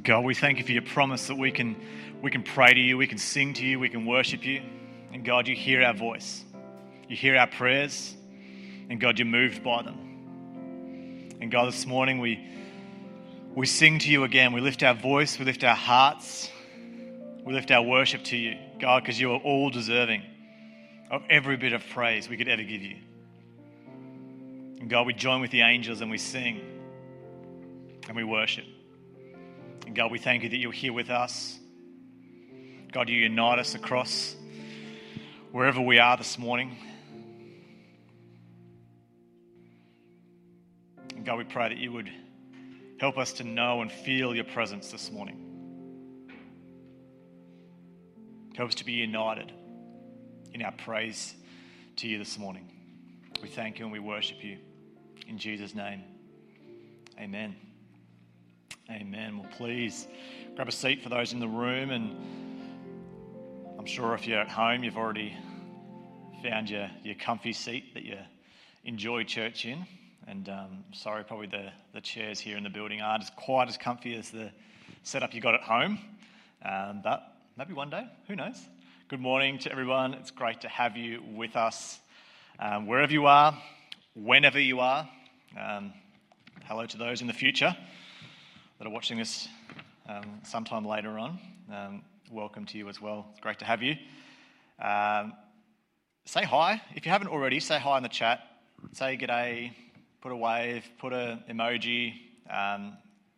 God, we thank you for your promise that we can, we can pray to you, we can sing to you, we can worship you. And God, you hear our voice. You hear our prayers. And God, you're moved by them. And God, this morning we, we sing to you again. We lift our voice, we lift our hearts, we lift our worship to you, God, because you are all deserving of every bit of praise we could ever give you. And God, we join with the angels and we sing and we worship. And God, we thank you that you're here with us. God, you unite us across wherever we are this morning. And God, we pray that you would help us to know and feel your presence this morning. Help us to be united in our praise to you this morning. We thank you and we worship you. In Jesus' name, amen. Amen. Well, please grab a seat for those in the room. And I'm sure if you're at home, you've already found your, your comfy seat that you enjoy church in. And um, sorry, probably the, the chairs here in the building aren't as quite as comfy as the setup you got at home. Um, but maybe one day, who knows? Good morning to everyone. It's great to have you with us um, wherever you are, whenever you are. Um, hello to those in the future that are watching this um, sometime later on. Um, welcome to you as well. It's great to have you. Um, say hi. If you haven't already, say hi in the chat. Say g'day, put a wave, put an emoji. Um,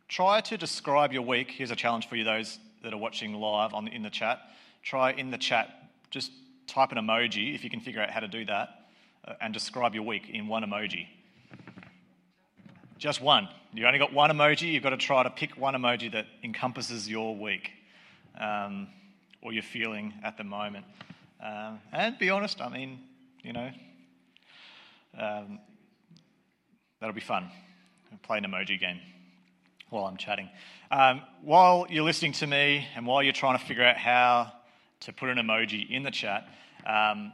try to describe your week. Here's a challenge for you, those that are watching live on, in the chat. Try in the chat, just type an emoji if you can figure out how to do that, uh, and describe your week in one emoji. Just one. You only got one emoji. You've got to try to pick one emoji that encompasses your week um, or you're feeling at the moment. Um, and be honest, I mean, you know, um, that'll be fun. Play an emoji game while I'm chatting. Um, while you're listening to me and while you're trying to figure out how to put an emoji in the chat, um,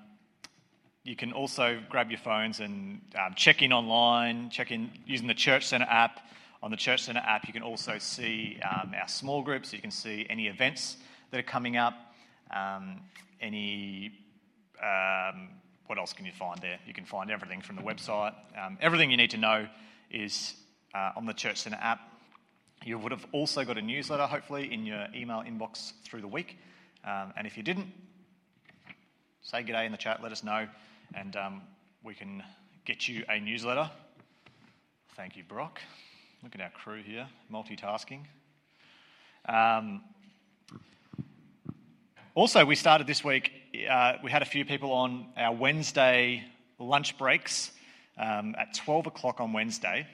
you can also grab your phones and um, check in online, check in using the Church Centre app. On the Church Centre app, you can also see um, our small groups, you can see any events that are coming up, um, any. Um, what else can you find there? You can find everything from the website. Um, everything you need to know is uh, on the Church Centre app. You would have also got a newsletter, hopefully, in your email inbox through the week. Um, and if you didn't, say g'day in the chat, let us know and um, we can get you a newsletter. Thank you, Brock. Look at our crew here, multitasking. Um, also, we started this week, uh, we had a few people on our Wednesday lunch breaks um, at 12 o'clock on Wednesday.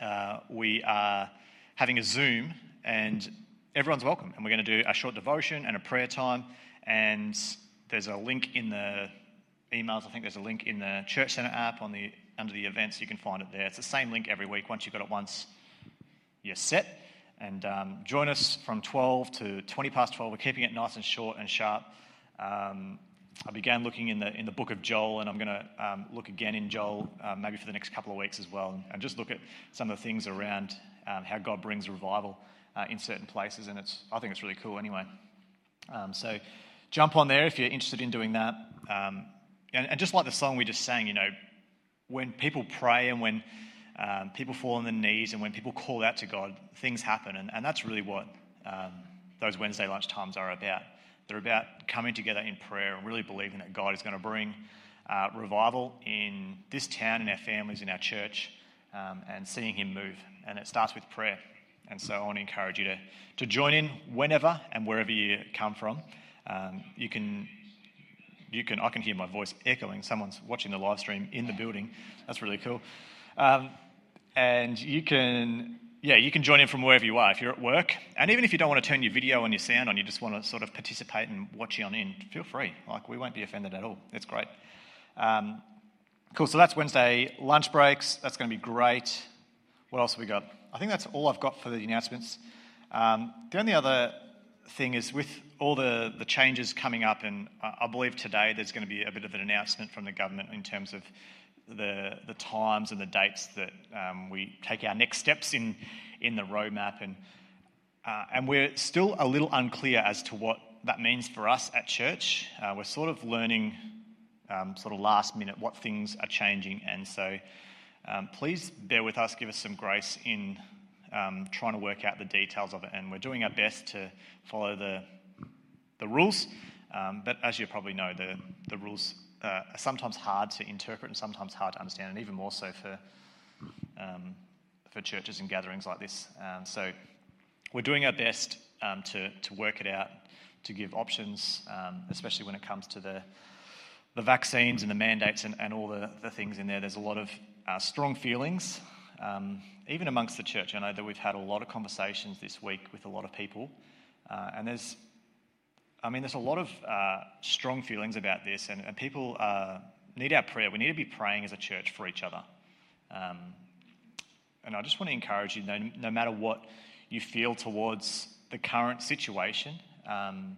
Uh, we are having a Zoom, and everyone's welcome. And we're going to do a short devotion and a prayer time. And there's a link in the emails. I think there's a link in the Church Centre app on the under the events. You can find it there. It's the same link every week. Once you've got it once, you're set. And um, join us from 12 to 20 past 12. We're keeping it nice and short and sharp. Um, I began looking in the in the book of Joel, and I'm going to um, look again in Joel uh, maybe for the next couple of weeks as well, and, just look at some of the things around um, how God brings revival uh, in certain places. And it's I think it's really cool anyway. Um, so jump on there if you're interested in doing that. And, and, just like the song we just sang, you know, when people pray and when um, people fall on their knees and when people call out to God, things happen. And, and that's really what um, those Wednesday lunch times are about. They're about coming together in prayer and really believing that God is going to bring uh, revival in this town, in our families, in our church, um, and seeing Him move. And it starts with prayer. And so I want to encourage you to, to join in whenever and wherever you come from. Um, you can you can, I can hear my voice echoing. Someone's watching the live stream in the building. That's really cool. Um, and you can, yeah, you can join in from wherever you are. If you're at work, and even if you don't want to turn your video and your sound on, you just want to sort of participate and watch you on in, feel free. Like, we won't be offended at all. It's great. Um, cool. So that's Wednesday lunch breaks. That's going to be great. What else have we got? I think that's all I've got for the announcements. Um, the only other thing is with all the, the changes coming up, and I believe today there's going to be a bit of an announcement from the government in terms of the, the times and the dates that um, we take our next steps in, in the roadmap. And Uh, and we're still a little unclear as to what that means for us at church. Uh, we're sort of learning, um, sort of last minute, what things are changing. And so um, please bear with us, give us some grace in um, trying to work out the details of it. And we're doing our best to follow the, the rules. Um, but as you probably know, the, the rules uh, are sometimes hard to interpret and sometimes hard to understand, and even more so for, um, for churches and gatherings like this. Um, so we're doing our best um, to, to work it out, to give options, um, especially when it comes to the, the vaccines and the mandates and, and all the, the things in there. There's a lot of uh, strong feelings, um, even amongst the church. I know that we've had a lot of conversations this week with a lot of people, uh, and there's, I mean, there's a lot of uh, strong feelings about this, and, and people uh, need our prayer. We need to be praying as a church for each other. Um, and I just want to encourage you, no, no matter what you feel towards the current situation, um,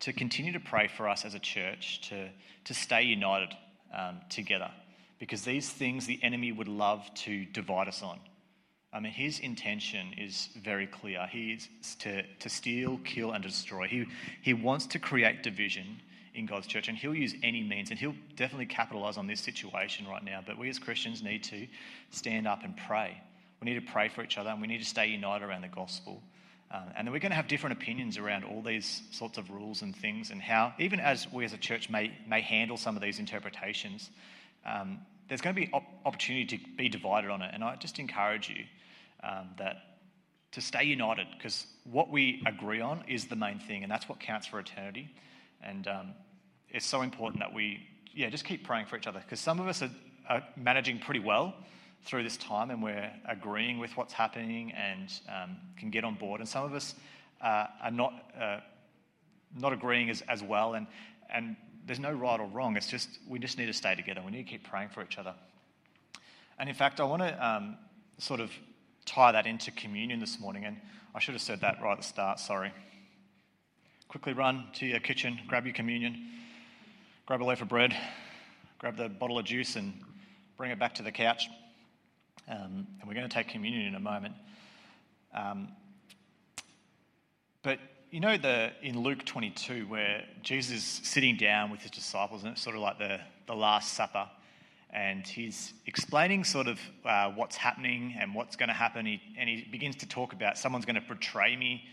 to continue to pray for us as a church to, to stay united um, together. Because these things the enemy would love to divide us on. I mean, his intention is very clear. He is to, to steal, kill, and destroy. He, he wants to create division in God's church, and he'll use any means, and he'll definitely capitalize on this situation right now. But we as Christians need to stand up and pray. We need to pray for each other, and we need to stay united around the gospel. Um, and then we're going to have different opinions around all these sorts of rules and things, and how, even as we as a church may, may handle some of these interpretations, um, there's going to be op- opportunity to be divided on it. And I just encourage you um, that to stay united, because what we agree on is the main thing, and that's what counts for eternity. And um, it's so important that we, yeah, just keep praying for each other, because some of us are, are managing pretty well through this time and we're agreeing with what's happening and um, can get on board. And some of us uh, are not, uh, not agreeing as, as well. And, and there's no right or wrong. It's just, we just need to stay together. We need to keep praying for each other. And in fact, I want to um, sort of tie that into communion this morning. And I should have said that right at the start, sorry. Quickly run to your kitchen, grab your communion, grab a loaf of bread, grab the bottle of juice, and bring it back to the couch. Um, and we're going to take communion in a moment. Um, but you know, the, in Luke 22, where Jesus is sitting down with his disciples, and it's sort of like the, the Last Supper, and he's explaining sort of uh, what's happening and what's going to happen. He, and he begins to talk about someone's going to betray me.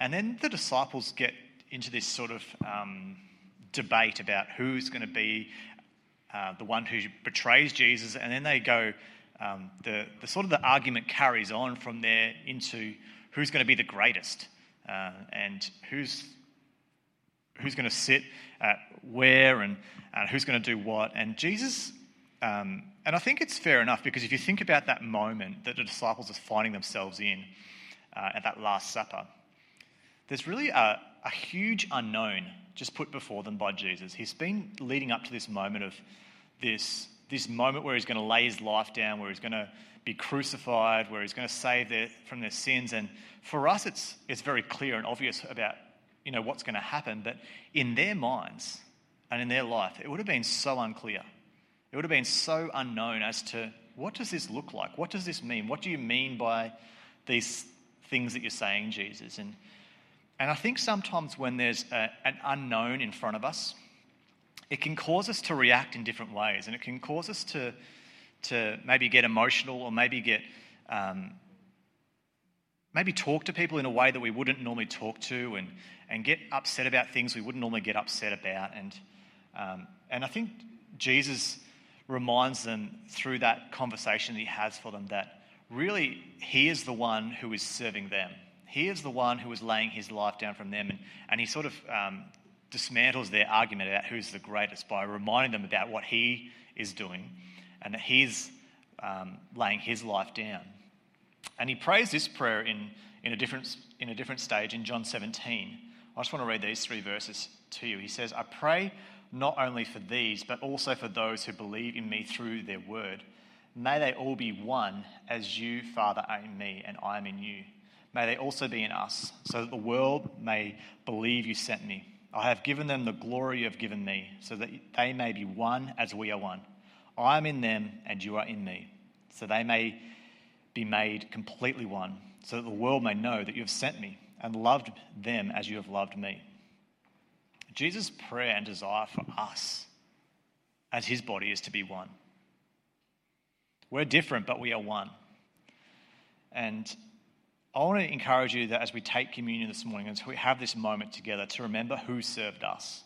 And then the disciples get into this sort of um, debate about who's going to be uh, the one who betrays Jesus. And then they go, um, the, the sort of the argument carries on from there into who's going to be the greatest uh, and who's who's going to sit at where and uh, who's going to do what. And Jesus, um, and I think it's fair enough because if you think about that moment that the disciples are finding themselves in uh, at that Last Supper, there's really a, a huge unknown just put before them by Jesus. He's been leading up to this moment of this this moment where he's going to lay his life down, where he's going to be crucified, where he's going to save them from their sins. And for us, it's, it's very clear and obvious about you know, what's going to happen. But in their minds and in their life, it would have been so unclear. It would have been so unknown as to what does this look like? What does this mean? What do you mean by these things that you're saying, Jesus? And, and I think sometimes when there's a, an unknown in front of us, it can cause us to react in different ways, and it can cause us to, to maybe get emotional or maybe get um, maybe talk to people in a way that we wouldn't normally talk to, and and get upset about things we wouldn't normally get upset about, and um, and I think Jesus reminds them through that conversation that he has for them that really he is the one who is serving them. He is the one who is laying his life down from them, and, and he sort of um, dismantles their argument about who's the greatest by reminding them about what he is doing and that he's um, laying his life down. And he prays this prayer in, in, a different, in a different stage in John 17. I just want to read these three verses to you. He says, I pray not only for these, but also for those who believe in me through their word. May they all be one, as you, Father, are in me and I am in you. May they also be in us, so that the world may believe you sent me. I have given them the glory you have given me, so that they may be one as we are one. I am in them, and you are in me, so they may be made completely one, so that the world may know that you have sent me and loved them as you have loved me. Jesus' prayer and desire for us as his body is to be one. We're different, but we are one. And I want to encourage you that as we take communion this morning, as we have this moment together, to remember who served us,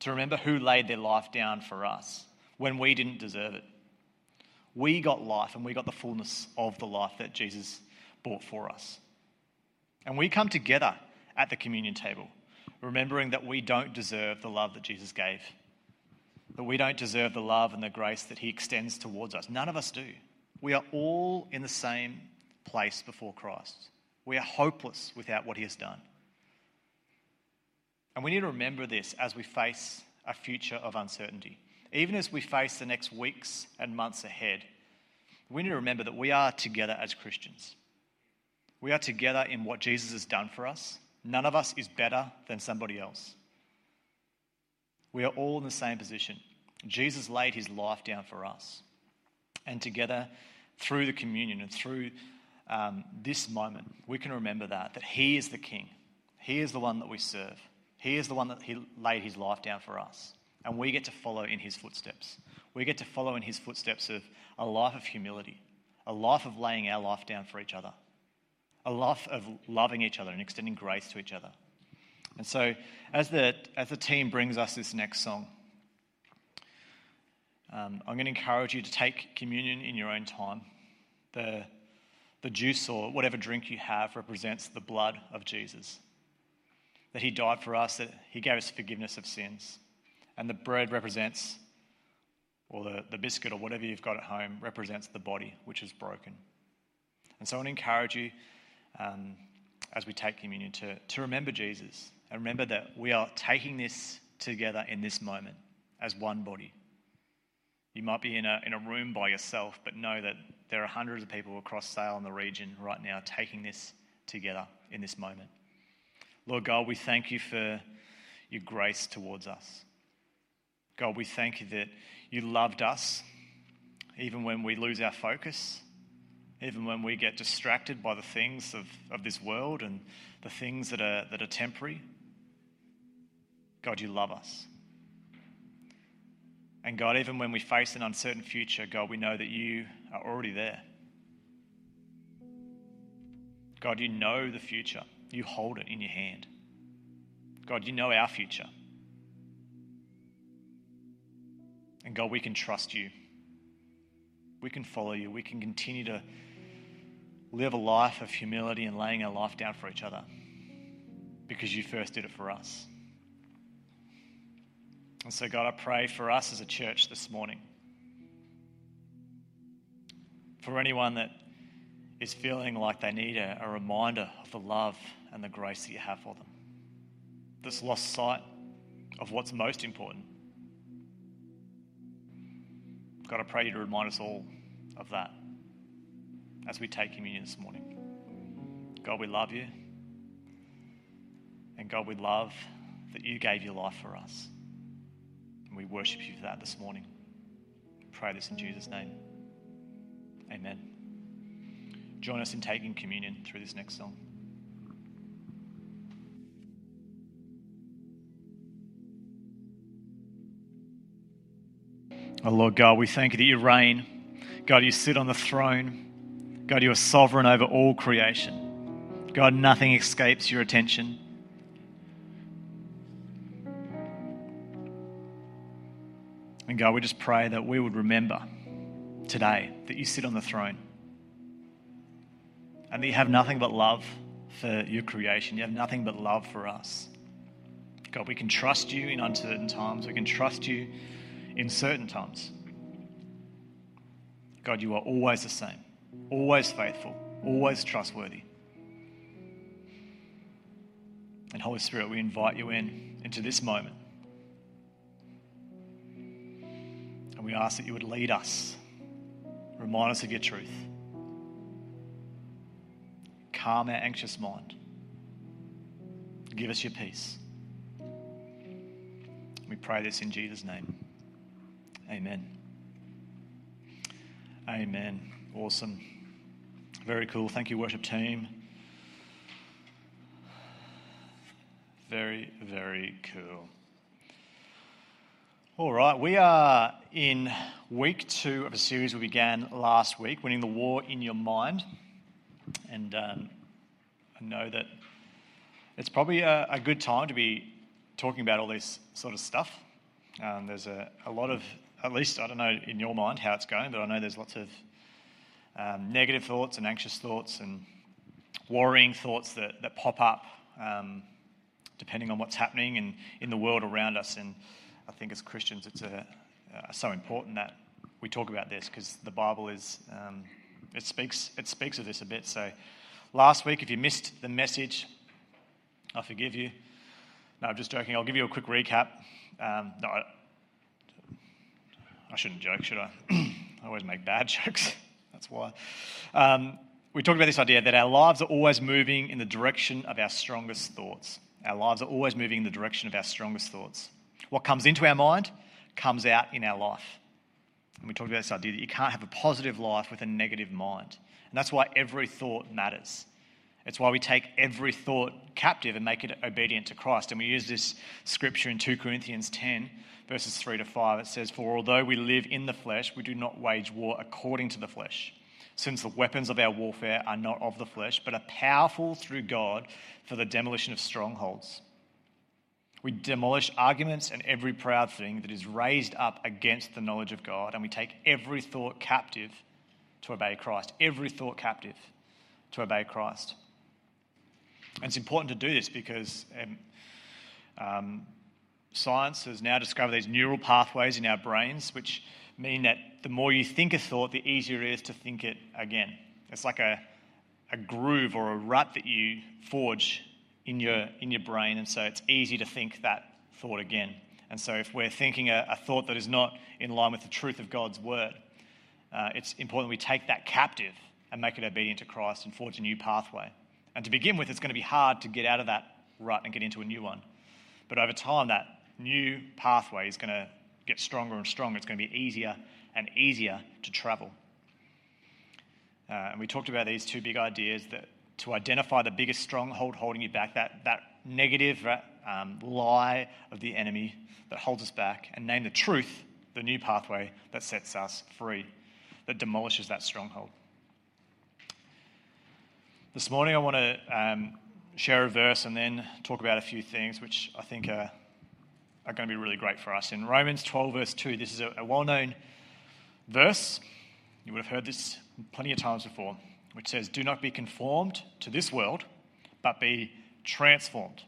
to remember who laid their life down for us when we didn't deserve it. We got life and we got the fullness of the life that Jesus bought for us. And we come together at the communion table, remembering that we don't deserve the love that Jesus gave, that we don't deserve the love and the grace that he extends towards us. None of us do. We are all in the same place before Christ. We are hopeless without what he has done. And we need to remember this as we face a future of uncertainty. Even as we face the next weeks and months ahead, we need to remember that we are together as Christians. We are together in what Jesus has done for us. None of us is better than somebody else. We are all in the same position. Jesus laid his life down for us. And together, through the communion and through um, this moment, we can remember that, that He is the King. He is the one that we serve. He is the one that He laid His life down for us. And we get to follow in His footsteps. We get to follow in His footsteps of a life of humility, a life of laying our life down for each other, a life of loving each other and extending grace to each other. And so, as the, as the team brings us this next song, um, I'm going to encourage you to take communion in your own time. The the juice or whatever drink you have represents the blood of Jesus. That he died for us, that he gave us forgiveness of sins. And the bread represents, or the, the biscuit or whatever you've got at home, represents the body which is broken. And so I want to encourage you um, as we take communion to, to remember Jesus and remember that we are taking this together in this moment as one body. You might be in a, in a room by yourself, but know that there are hundreds of people across Sale and the region right now taking this together in this moment. Lord God, we thank you for your grace towards us. God, we thank you that you loved us even when we lose our focus, even when we get distracted by the things of, of this world and the things that are, that are temporary. God, you love us. And God, even when we face an uncertain future, God, we know that you are already there. God, you know the future, you hold it in your hand. God, you know our future. And God, we can trust you. We can follow you. We can continue to live a life of humility and laying our life down for each other because you first did it for us. And so, God, I pray for us as a church this morning. For anyone that is feeling like they need a, a, reminder of the love and the grace that you have for them, that's lost sight of what's most important. God, I pray you to remind us all of that as we take communion this morning. God, we love you. And God, we love that you gave your life for us. And we worship you for that this morning. Pray this in Jesus' name. Amen. Join us in taking communion through this next song. Oh Lord God, we thank you that you reign. God, you sit on the throne. God, you are sovereign over all creation. God, nothing escapes your attention. And God, we just pray that we would remember today that you sit on the throne and that you have nothing but love for your creation. You have nothing but love for us. God, we can trust you in uncertain times. We can trust you in certain times. God, you are always the same, always faithful, always trustworthy. And Holy Spirit, we invite you in into this moment And we ask that you would lead us, remind us of your truth, calm our anxious mind, give us your peace. We pray this in Jesus' name. Amen. Amen. Awesome. Very cool. Thank you, worship team. Very, very cool. All right, we are in week two of a series we began last week, Winning the War in Your Mind. And um, I know that it's probably a, a, good time to be talking about all this sort of stuff. Um, there's a, a, lot of, at least I don't know in your mind how it's going, but I know there's lots of um, negative thoughts and anxious thoughts and worrying thoughts that, that pop up um, depending on what's happening in, in the world around us. And I think as Christians, it's a, uh, so important that we talk about this because the Bible is um, it speaks it speaks of this a bit. So last week, if you missed the message, I forgive you. No, I'm just joking. I'll give you a quick recap. Um, no, I, shouldn't joke, should I? I always make bad jokes. That's why. Um, we talked about this idea that our lives are always moving in the direction of our strongest thoughts. Our lives are always moving in the direction of our strongest thoughts. What comes into our mind comes out in our life. And we talked about this idea that you can't have a positive life with a negative mind. And that's why every thought matters. It's why we take every thought captive and make it obedient to Christ. And we use this scripture in 2 Corinthians 10, verses 3 to 5. It says, For although we live in the flesh, we do not wage war according to the flesh, since the weapons of our warfare are not of the flesh, but are powerful through God for the demolition of strongholds. We demolish arguments and every proud thing that is raised up against the knowledge of God, and we take every thought captive to obey Christ. Every thought captive to obey Christ. And it's important to do this because um, um, science has now discovered these neural pathways in our brains, which mean that the more you think a thought, the easier it is to think it again. It's like a, a groove or a rut that you forge in your, in your brain, and so it's easy to think that thought again. And so, if we're thinking a, a thought that is not in line with the truth of God's word, uh, it's important we take that captive and make it obedient to Christ and forge a new pathway. And to begin with, it's going to be hard to get out of that rut and get into a new one. But over time, that new pathway is going to get stronger and stronger. It's going to be easier and easier to travel. Uh, and we talked about these two big ideas that to identify the biggest stronghold holding you back, that, that negative um, lie of the enemy that holds us back, and name the truth, the new pathway that sets us free, that demolishes that stronghold. This morning, I want to um, share a verse and then talk about a few things which I think are, are going to be really great for us. In Romans 12, verse 2, this is a, a well known verse. You would have heard this plenty of times before which says, Do not be conformed to this world, but be transformed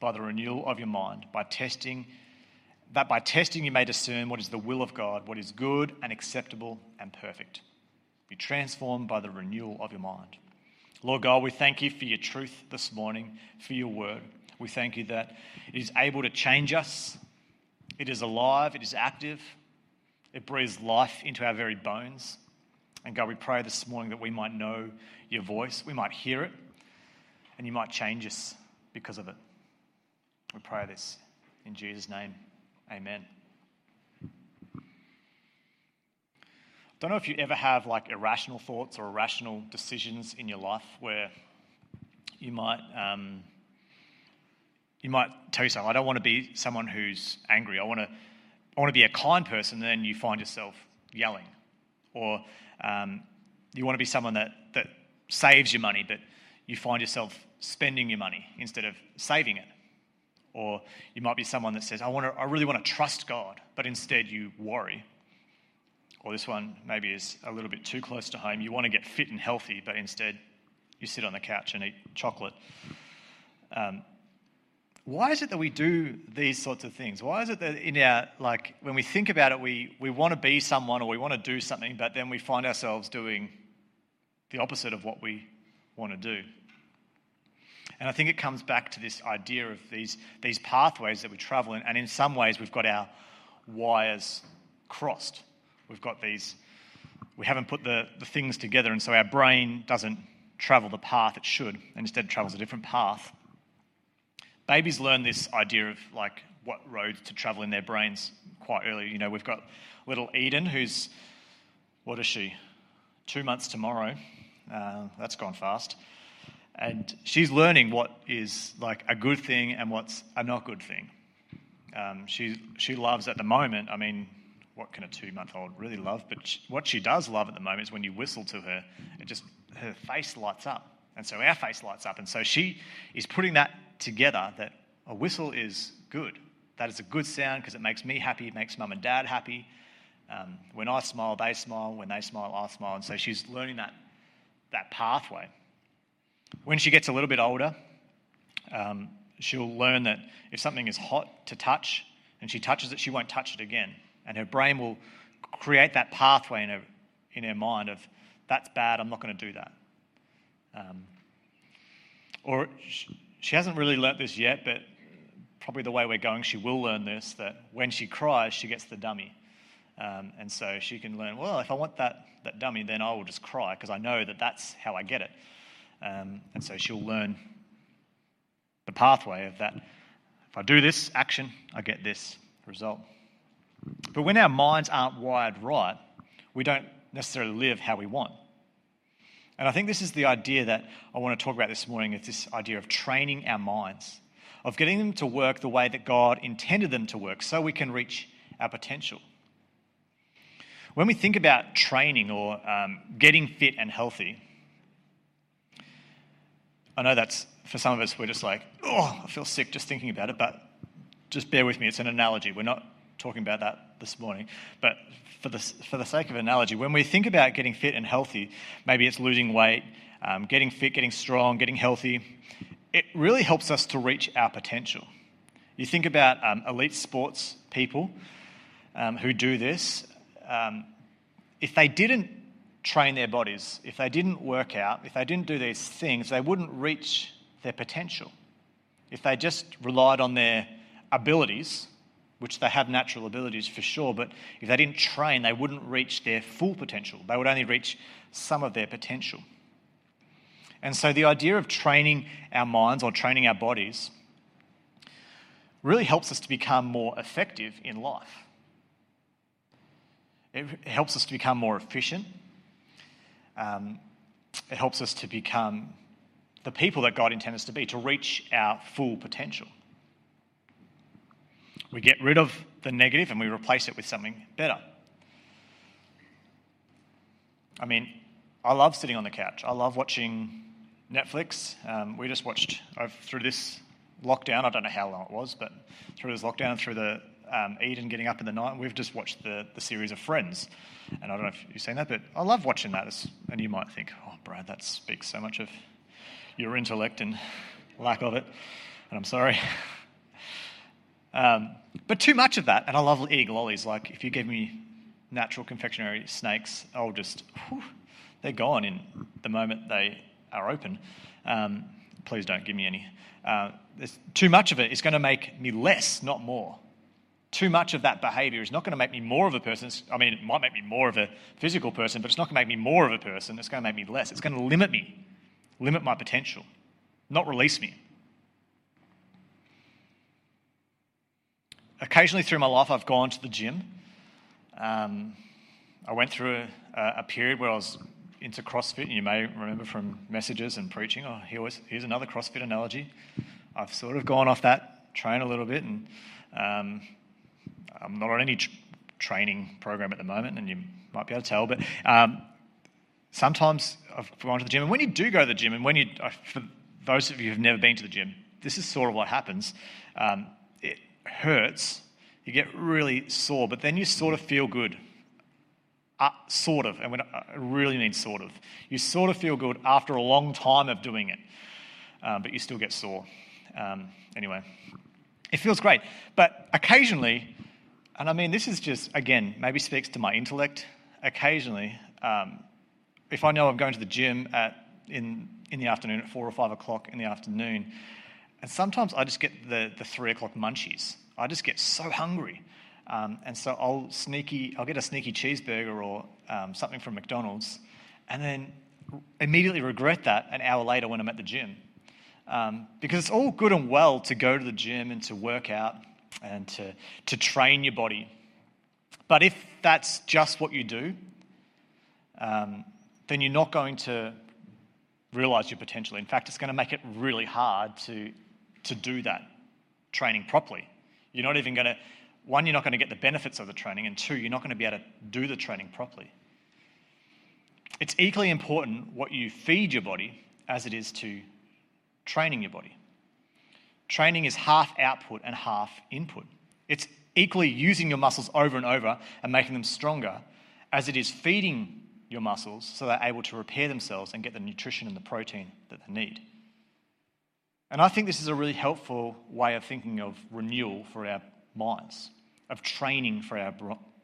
by the renewal of your mind, by testing, that by testing you may discern what is the will of God, what is good and acceptable and perfect. Be transformed by the renewal of your mind. Lord God, we thank you for your truth this morning, for your word. We thank you that it is able to change us, it is alive, it is active, it breathes life into our very bones. And God, we pray this morning that we might know your voice, we might hear it, and you might change us because of it. We pray this in Jesus' name. Amen. I don't know if you ever have like irrational thoughts or irrational decisions in your life where you might um, you might tell yourself, "I don't want to be someone who's angry. I want to I want to be a kind person." And then you find yourself yelling, or um, you want to be someone that, that saves your money, but you find yourself spending your money instead of saving it. Or you might be someone that says, I, want to, I really want to trust God, but instead you worry. Or this one maybe is a little bit too close to home. You want to get fit and healthy, but instead you sit on the couch and eat chocolate. Um, why is it that we do these sorts of things? Why is it that in our, like, when we think about it, we, we want to be someone or we want to do something, but then we find ourselves doing the opposite of what we want to do? And I think it comes back to this idea of these, these pathways that we travel in, and in some ways we've got our wires crossed. We've got these, we haven't put the, the things together, and so our brain doesn't travel the path it should, and instead travels a different path. Babies learn this idea of like what roads to travel in their brains quite early. You know, we've got little Eden, who's, what is she? Two months tomorrow. Uh, that's gone fast. And she's learning what is like a good thing and what's a not good thing. Um, she, she loves at the moment, I mean, what can a two month old really love? But she, what she does love at the moment is when you whistle to her, it just, her face lights up. And so our face lights up. And so she is putting that together that a whistle is good. That is a good sound because it makes me happy, it makes mum and dad happy. Um, when I smile, they smile. When they smile, I smile. And so she's learning that, that pathway. When she gets a little bit older, um, she'll learn that if something is hot to touch and she touches it, she won't touch it again. And her brain will create that pathway in her, in her mind of, that's bad, I'm not going to do that. Um, or she hasn't really learnt this yet, but probably the way we're going, she will learn this that when she cries, she gets the dummy. Um, and so she can learn, well, if I want that, that dummy, then I will just cry because I know that that's how I get it. Um, and so she'll learn the pathway of that. If I do this action, I get this result. But when our minds aren't wired right, we don't necessarily live how we want. And I think this is the idea that I want to talk about this morning is this idea of training our minds, of getting them to work the way that God intended them to work so we can reach our potential. When we think about training or um, getting fit and healthy, I know that's for some of us, we're just like, oh, I feel sick just thinking about it, but just bear with me. It's an analogy. We're not talking about that this morning. But for the, for the sake of analogy, when we think about getting fit and healthy, maybe it's losing weight, um, getting fit, getting strong, getting healthy, it really helps us to reach our potential. You think about um, elite sports people um, who do this, um, if they didn't train their bodies, if they didn't work out, if they didn't do these things, they wouldn't reach their potential. If they just relied on their abilities, which they have natural abilities for sure, but if they didn't train, they wouldn't reach their full potential. They would only reach some of their potential. And so the idea of training our minds or training our bodies really helps us to become more effective in life. It helps us to become more efficient. Um, it helps us to become the people that God intends us to be, to reach our full potential. We get rid of the negative and we replace it with something better. I mean, I love sitting on the couch. I love watching Netflix. Um, we just watched uh, through this lockdown. I don't know how long it was, but through this lockdown, through the um, Eden getting up in the night, we've just watched the, the series of Friends. And I don't know if you've seen that, but I love watching that. And you might think, oh, Brad, that speaks so much of your intellect and lack of it. And I'm sorry. Um, but too much of that, and I love eating lollies. Like if you give me natural confectionery snakes, I'll just, whew, they're gone in the moment they are open. Um, please don't give me any. Uh, too much of it is going to make me less, not more. Too much of that behavior is not going to make me more of a person. I mean, it might make me more of a physical person, but it's not going to make me more of a person. It's going to make me less. It's going to limit me, limit my potential, not release me. Occasionally through my life, I've gone to the gym. Um, I went through a, a, period where I was into CrossFit, and you may remember from messages and preaching. Oh, here was, here's another CrossFit analogy. I've sort of gone off that train a little bit, and um, I'm not on any tr- training program at the moment, and you might be able to tell, but um, sometimes I've gone to the gym. And when you do go to the gym, and when you, for those of you who've never been to the gym, this is sort of what happens. Um, hurts, you get really sore, but then you sort of feel good. Uh, sort of, and when I really mean sort of. You sort of feel good after a long time of doing it, um, but you still get sore. Um, anyway, it feels great. But occasionally, and I mean, this is just, again, maybe speaks to my intellect. Occasionally, um, if I know I'm going to the gym at, in, in the afternoon at four or five o'clock in the afternoon, and sometimes I just get the, the three o'clock munchies. I just get so hungry. Um, and so I'll sneaky, I'll get a sneaky cheeseburger or um, something from McDonald's, and then immediately regret that an hour later when I'm at the gym. Um, because it's all good and well to go to the gym and to work out and to, to train your body. But if that's just what you do, um, then you're not going to realize your potential. In fact, it's going to make it really hard to, to do that training properly. You're not even going to, one, you're not going to get the benefits of the training, and two, you're not going to be able to do the training properly. It's equally important what you feed your body as it is to training your body. Training is half output and half input. It's equally using your muscles over and over and making them stronger as it is feeding your muscles so they're able to repair themselves and get the nutrition and the protein that they need. And I think this is a really helpful way of thinking of renewal for our minds, of training for our,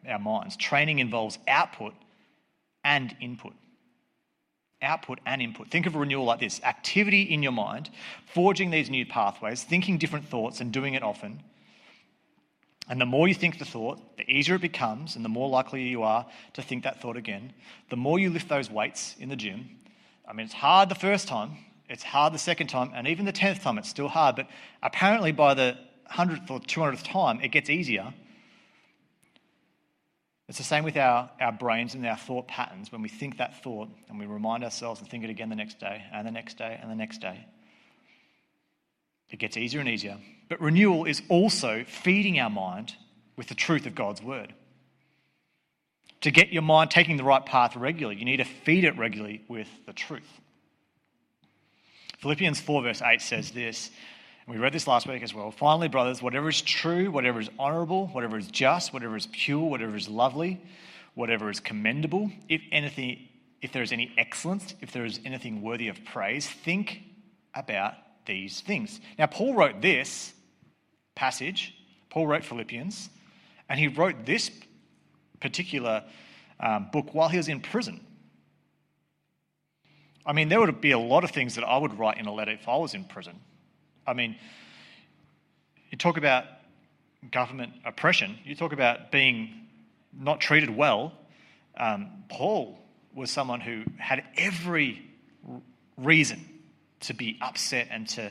our minds. Training involves output and input. Output and input. Think of renewal like this activity in your mind, forging these new pathways, thinking different thoughts and doing it often. And the more you think the thought, the easier it becomes, and the more likely you are to think that thought again. The more you lift those weights in the gym. I mean, it's hard the first time, it's hard the second time, and even the 10th time, it's still hard. But apparently, by the 100th or 200th time, it gets easier. It's the same with our, our brains and our thought patterns. When we think that thought and we remind ourselves and think it again the next day, and the next day, and the next day, it gets easier and easier. But renewal is also feeding our mind with the truth of God's word. To get your mind taking the right path regularly, you need to feed it regularly with the truth. Philippians 4, verse 8 says this, and we read this last week as well. Finally, brothers, whatever is true, whatever is honorable, whatever is just, whatever is pure, whatever is lovely, whatever is commendable, if anything, if there is any excellence, if there is anything worthy of praise, think about these things. Now, Paul wrote this passage, Paul wrote Philippians, and he wrote this particular um, book while he was in prison. I mean, there would be a lot of things that I would write in a letter if I was in prison. I mean, you talk about government oppression, you talk about being not treated well. Um, Paul was someone who had every reason to be upset and to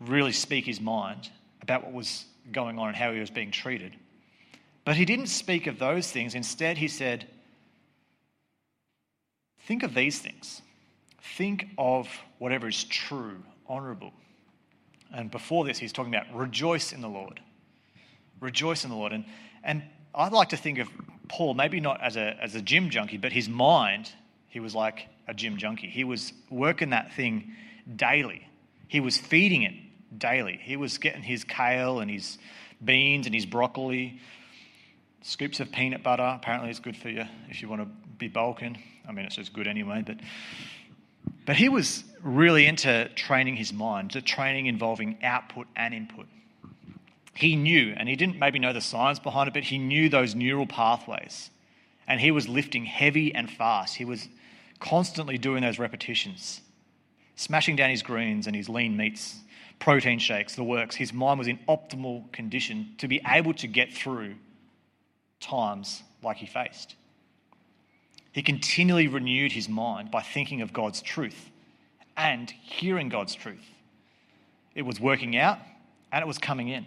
really speak his mind about what was going on and how he was being treated. But he didn't speak of those things. Instead, he said, Think of these things. Think of whatever is true, honorable. And before this, he's talking about rejoice in the Lord. Rejoice in the Lord. And, and I'd like to think of Paul, maybe not as a, as a gym junkie, but his mind, he was like a gym junkie. He was working that thing daily, he was feeding it daily. He was getting his kale and his beans and his broccoli, scoops of peanut butter. Apparently, it's good for you if you want to be bulking. I mean, it's just good anyway, but. But he was really into training his mind, to training involving output and input. He knew, and he didn't maybe know the science behind it, but he knew those neural pathways. And he was lifting heavy and fast. He was constantly doing those repetitions, smashing down his greens and his lean meats, protein shakes, the works. His mind was in optimal condition to be able to get through times like he faced. He continually renewed his mind by thinking of God's truth and hearing God's truth. It was working out and it was coming in.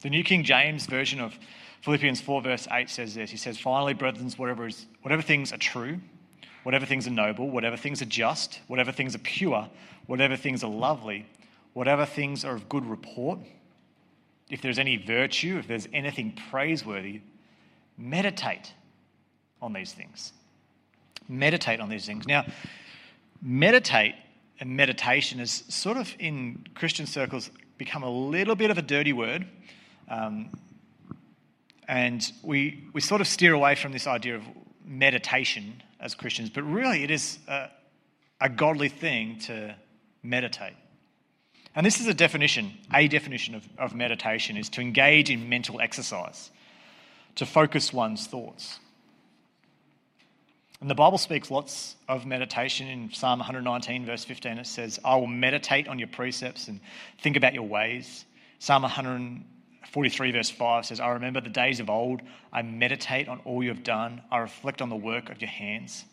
The New King James Version of Philippians 4, verse 8 says this He says, Finally, brethren, whatever, is, whatever things are true, whatever things are noble, whatever things are just, whatever things are pure, whatever things are lovely, whatever things are of good report, if there's any virtue, if there's anything praiseworthy, meditate on these things. Meditate on these things. Now, meditate and meditation is sort of in Christian circles become a little bit of a dirty word. Um, and we, we sort of steer away from this idea of meditation as Christians, but really it is a, a godly thing to meditate. And this is a definition, a definition of, of meditation is to engage in mental exercise, to focus one's thoughts. And the Bible speaks lots of meditation. In Psalm 119, verse 15, it says, I will meditate on your precepts and think about your ways. Psalm 143, verse 5 says, I remember the days of old. I meditate on all you have done. I reflect on the work of your hands.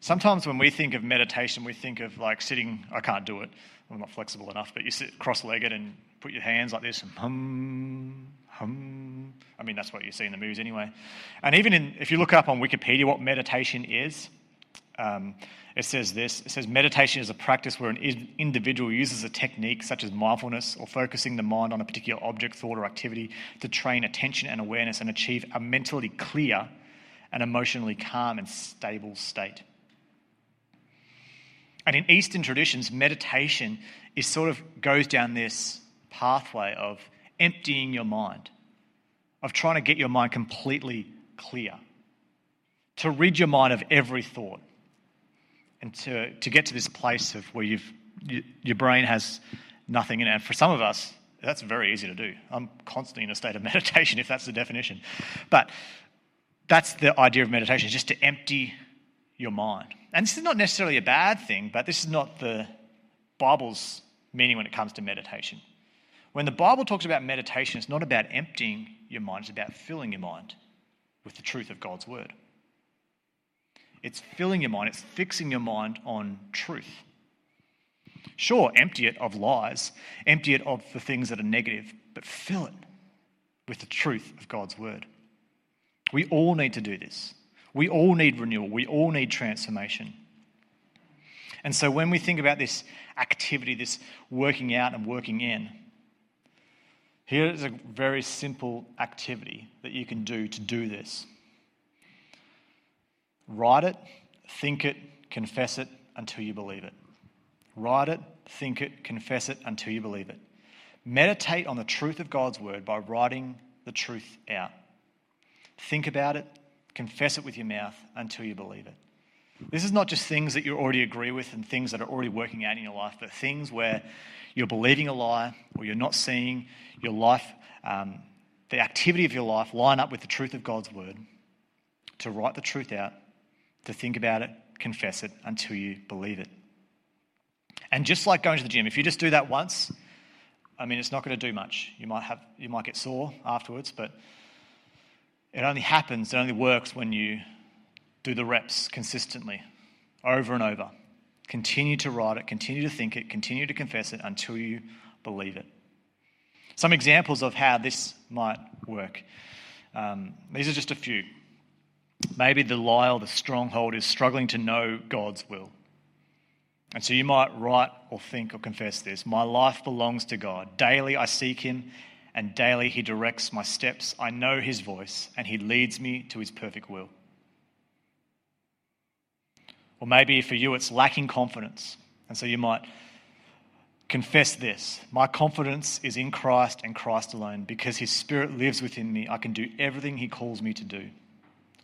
Sometimes when we think of meditation, we think of like sitting, I can't do it, I'm not flexible enough, but you sit cross legged and put your hands like this and hum, hum. I mean, that's what you see in the movies anyway. And even in, if you look up on Wikipedia what meditation is, um, it says this it says meditation is a practice where an individual uses a technique such as mindfulness or focusing the mind on a particular object thought or activity to train attention and awareness and achieve a mentally clear and emotionally calm and stable state and in eastern traditions meditation is sort of goes down this pathway of emptying your mind of trying to get your mind completely clear to rid your mind of every thought and to, to get to this place of where you've, you, your brain has nothing in it. And for some of us, that's very easy to do. I'm constantly in a state of meditation, if that's the definition. But that's the idea of meditation, just to empty your mind. And this is not necessarily a bad thing, but this is not the Bible's meaning when it comes to meditation. When the Bible talks about meditation, it's not about emptying your mind, it's about filling your mind with the truth of God's word. It's filling your mind, it's fixing your mind on truth. Sure, empty it of lies, empty it of the things that are negative, but fill it with the truth of God's word. We all need to do this. We all need renewal. We all need transformation. And so when we think about this activity, this working out and working in, here is a very simple activity that you can do to do this. Write it, think it, confess it until you believe it. Write it, think it, confess it until you believe it. Meditate on the truth of God's word by writing the truth out. Think about it, confess it with your mouth until you believe it. This is not just things that you already agree with and things that are already working out in your life, but things where you're believing a lie or you're not seeing your life, um, the activity of your life line up with the truth of God's word. To write the truth out to think about it, confess it until you believe it. And just like going to the gym, if you just do that once, I mean, it's not going to do much. You might, have, you might get sore afterwards, but it only happens, it only works when you do the reps consistently, over and over. Continue to write it, continue to think it, continue to confess it until you believe it. Some examples of how this might work. Um, these are just a few. Maybe the lie or the stronghold is struggling to know God's will. And so you might write or think or confess this My life belongs to God. Daily I seek Him, and daily He directs my steps. I know His voice, and He leads me to His perfect will. Or maybe for you it's lacking confidence. And so you might confess this My confidence is in Christ and Christ alone. Because His Spirit lives within me, I can do everything He calls me to do.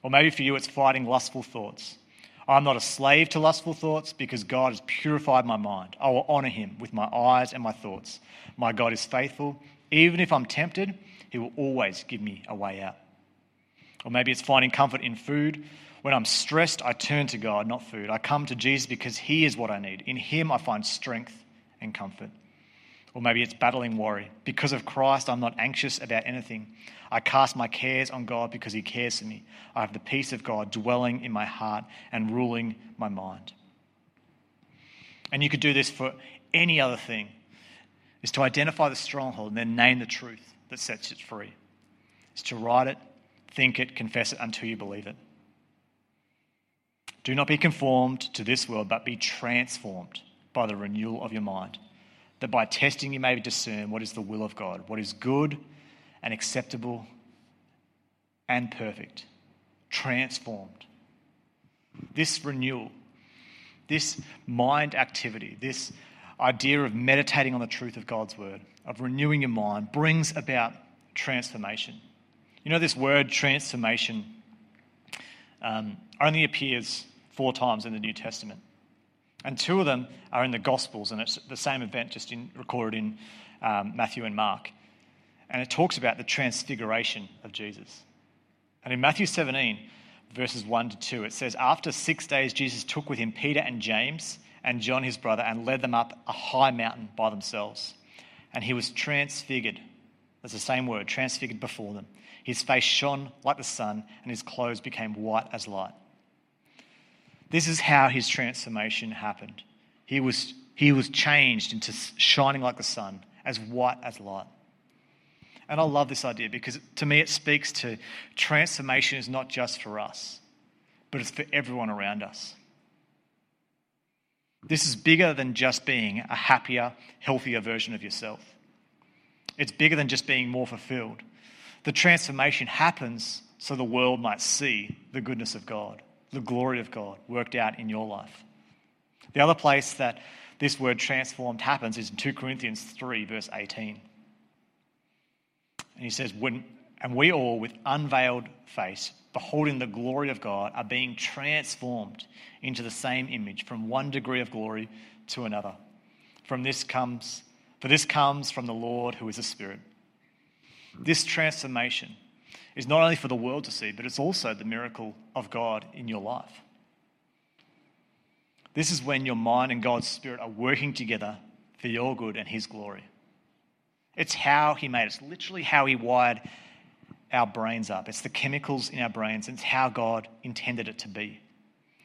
Or maybe for you, it's fighting lustful thoughts. I'm not a slave to lustful thoughts because God has purified my mind. I will honor him with my eyes and my thoughts. My God is faithful. Even if I'm tempted, he will always give me a way out. Or maybe it's finding comfort in food. When I'm stressed, I turn to God, not food. I come to Jesus because he is what I need. In him, I find strength and comfort. Or maybe it's battling worry. Because of Christ, I'm not anxious about anything. I cast my cares on God because He cares for me. I have the peace of God dwelling in my heart and ruling my mind. And you could do this for any other thing, is to identify the stronghold and then name the truth that sets it free. Is to write it, think it, confess it until you believe it. Do not be conformed to this world, but be transformed by the renewal of your mind that by testing you may discern what is the will of God, what is good and acceptable and perfect, transformed. This renewal, this mind activity, this idea of meditating on the truth of God's word, of renewing your mind, brings about transformation. You know, this word transformation um, only appears four times in the New Testament. And two of them are in the Gospels, and it's the same event just in, recorded in um, Matthew and Mark. And it talks about the transfiguration of Jesus. And in Matthew 17, verses 1 to 2, it says, After six days, Jesus took with him Peter and James and John his brother and led them up a high mountain by themselves. And he was transfigured. That's the same word, transfigured before them. His face shone like the sun, and his clothes became white as light. This is how his transformation happened. He was, he was changed into shining like the sun, as white as light. And I love this idea because to me it speaks to transformation is not just for us, but it's for everyone around us. This is bigger than just being a happier, healthier version of yourself. It's bigger than just being more fulfilled. The transformation happens so the world might see the goodness of God, the glory of God worked out in your life. The other place that this word transformed happens is in 2 Corinthians 3, verse 18. And he says, when, And we all, with unveiled face, beholding the glory of God, are being transformed into the same image from one degree of glory to another. From this comes, for this comes from the Lord who is a Spirit. This transformation is not only for the world to see, but it's also the miracle of God in your life. This is when your mind and God's Spirit are working together for your good and His glory. It's how He made us, literally how He wired our brains up. It's the chemicals in our brains, and it's how God intended it to be.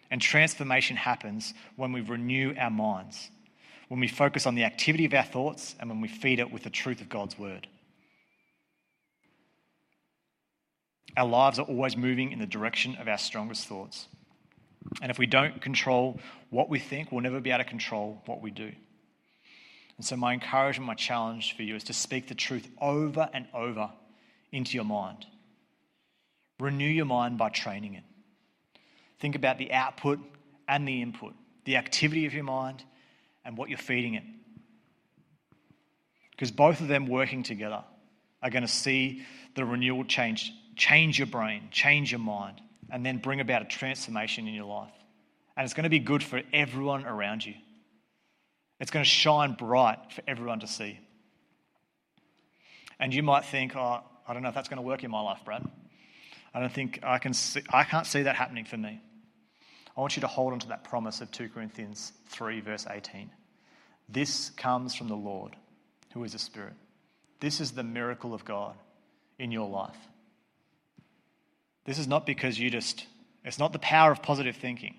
And transformation happens when we renew our minds, when we focus on the activity of our thoughts, and when we feed it with the truth of God's word. Our lives are always moving in the direction of our strongest thoughts. And if we don't control what we think, we'll never be able to control what we do. And so, my encouragement, my challenge for you is to speak the truth over and over into your mind. Renew your mind by training it. Think about the output and the input, the activity of your mind and what you're feeding it. Because both of them working together are going to see the renewal change, change your brain, change your mind, and then bring about a transformation in your life. And it's going to be good for everyone around you. It's going to shine bright for everyone to see. And you might think, oh, I don't know if that's going to work in my life, Brad. I don't think I can see, I can't see that happening for me. I want you to hold on to that promise of 2 Corinthians 3, verse 18. This comes from the Lord, who is a spirit. This is the miracle of God in your life. This is not because you just, it's not the power of positive thinking.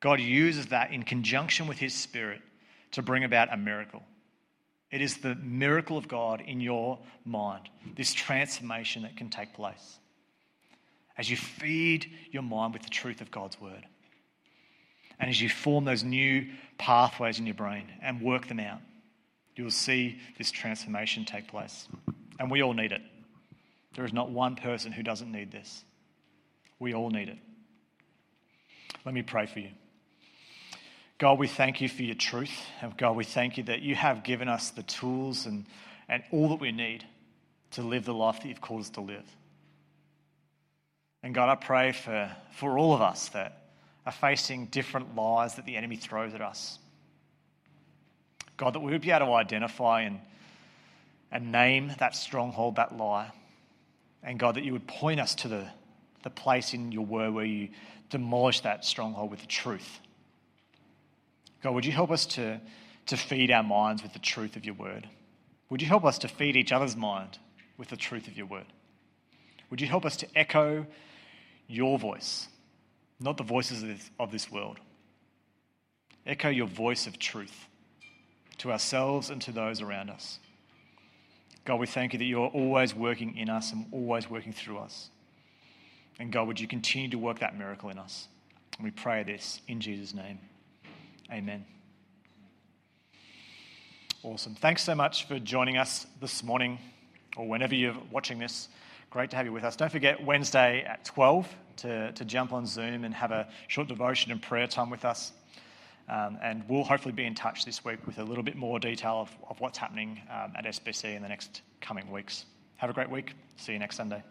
God uses that in conjunction with his spirit to bring about a miracle. It is the miracle of God in your mind, this transformation that can take place as you feed your mind with the truth of God's word. And as you form those new pathways in your brain and work them out, you will see this transformation take place. And we all need it. There is not one person who doesn't need this. We all need it. Let me pray for you. God, we thank you for your truth. And God, we thank you that you have given us the tools and, and all that we need to live the life that you've called us to live. And God, I pray for, for all of us that are facing different lies that the enemy throws at us. God, that we would be able to identify and, and name that stronghold, that lie. And God, that you would point us to the, the place in your word where you demolish that stronghold with the truth. God, would you help us to, to feed our minds with the truth of your word? Would you help us to feed each other's mind with the truth of your word? Would you help us to echo your voice, not the voices of this, of this world? Echo your voice of truth to ourselves and to those around us. God, we thank you that you are always working in us and always working through us. And God, would you continue to work that miracle in us? And we pray this in Jesus' name. Amen. Awesome. Thanks so much for joining us this morning or whenever you're watching this. Great to have you with us. Don't forget Wednesday at 12 to, to jump on Zoom and have a short devotion and prayer time with us. Um, and we'll hopefully be in touch this week with a little bit more detail of, what's happening um, at SBC in the next coming weeks. Have a great week. See you next Sunday.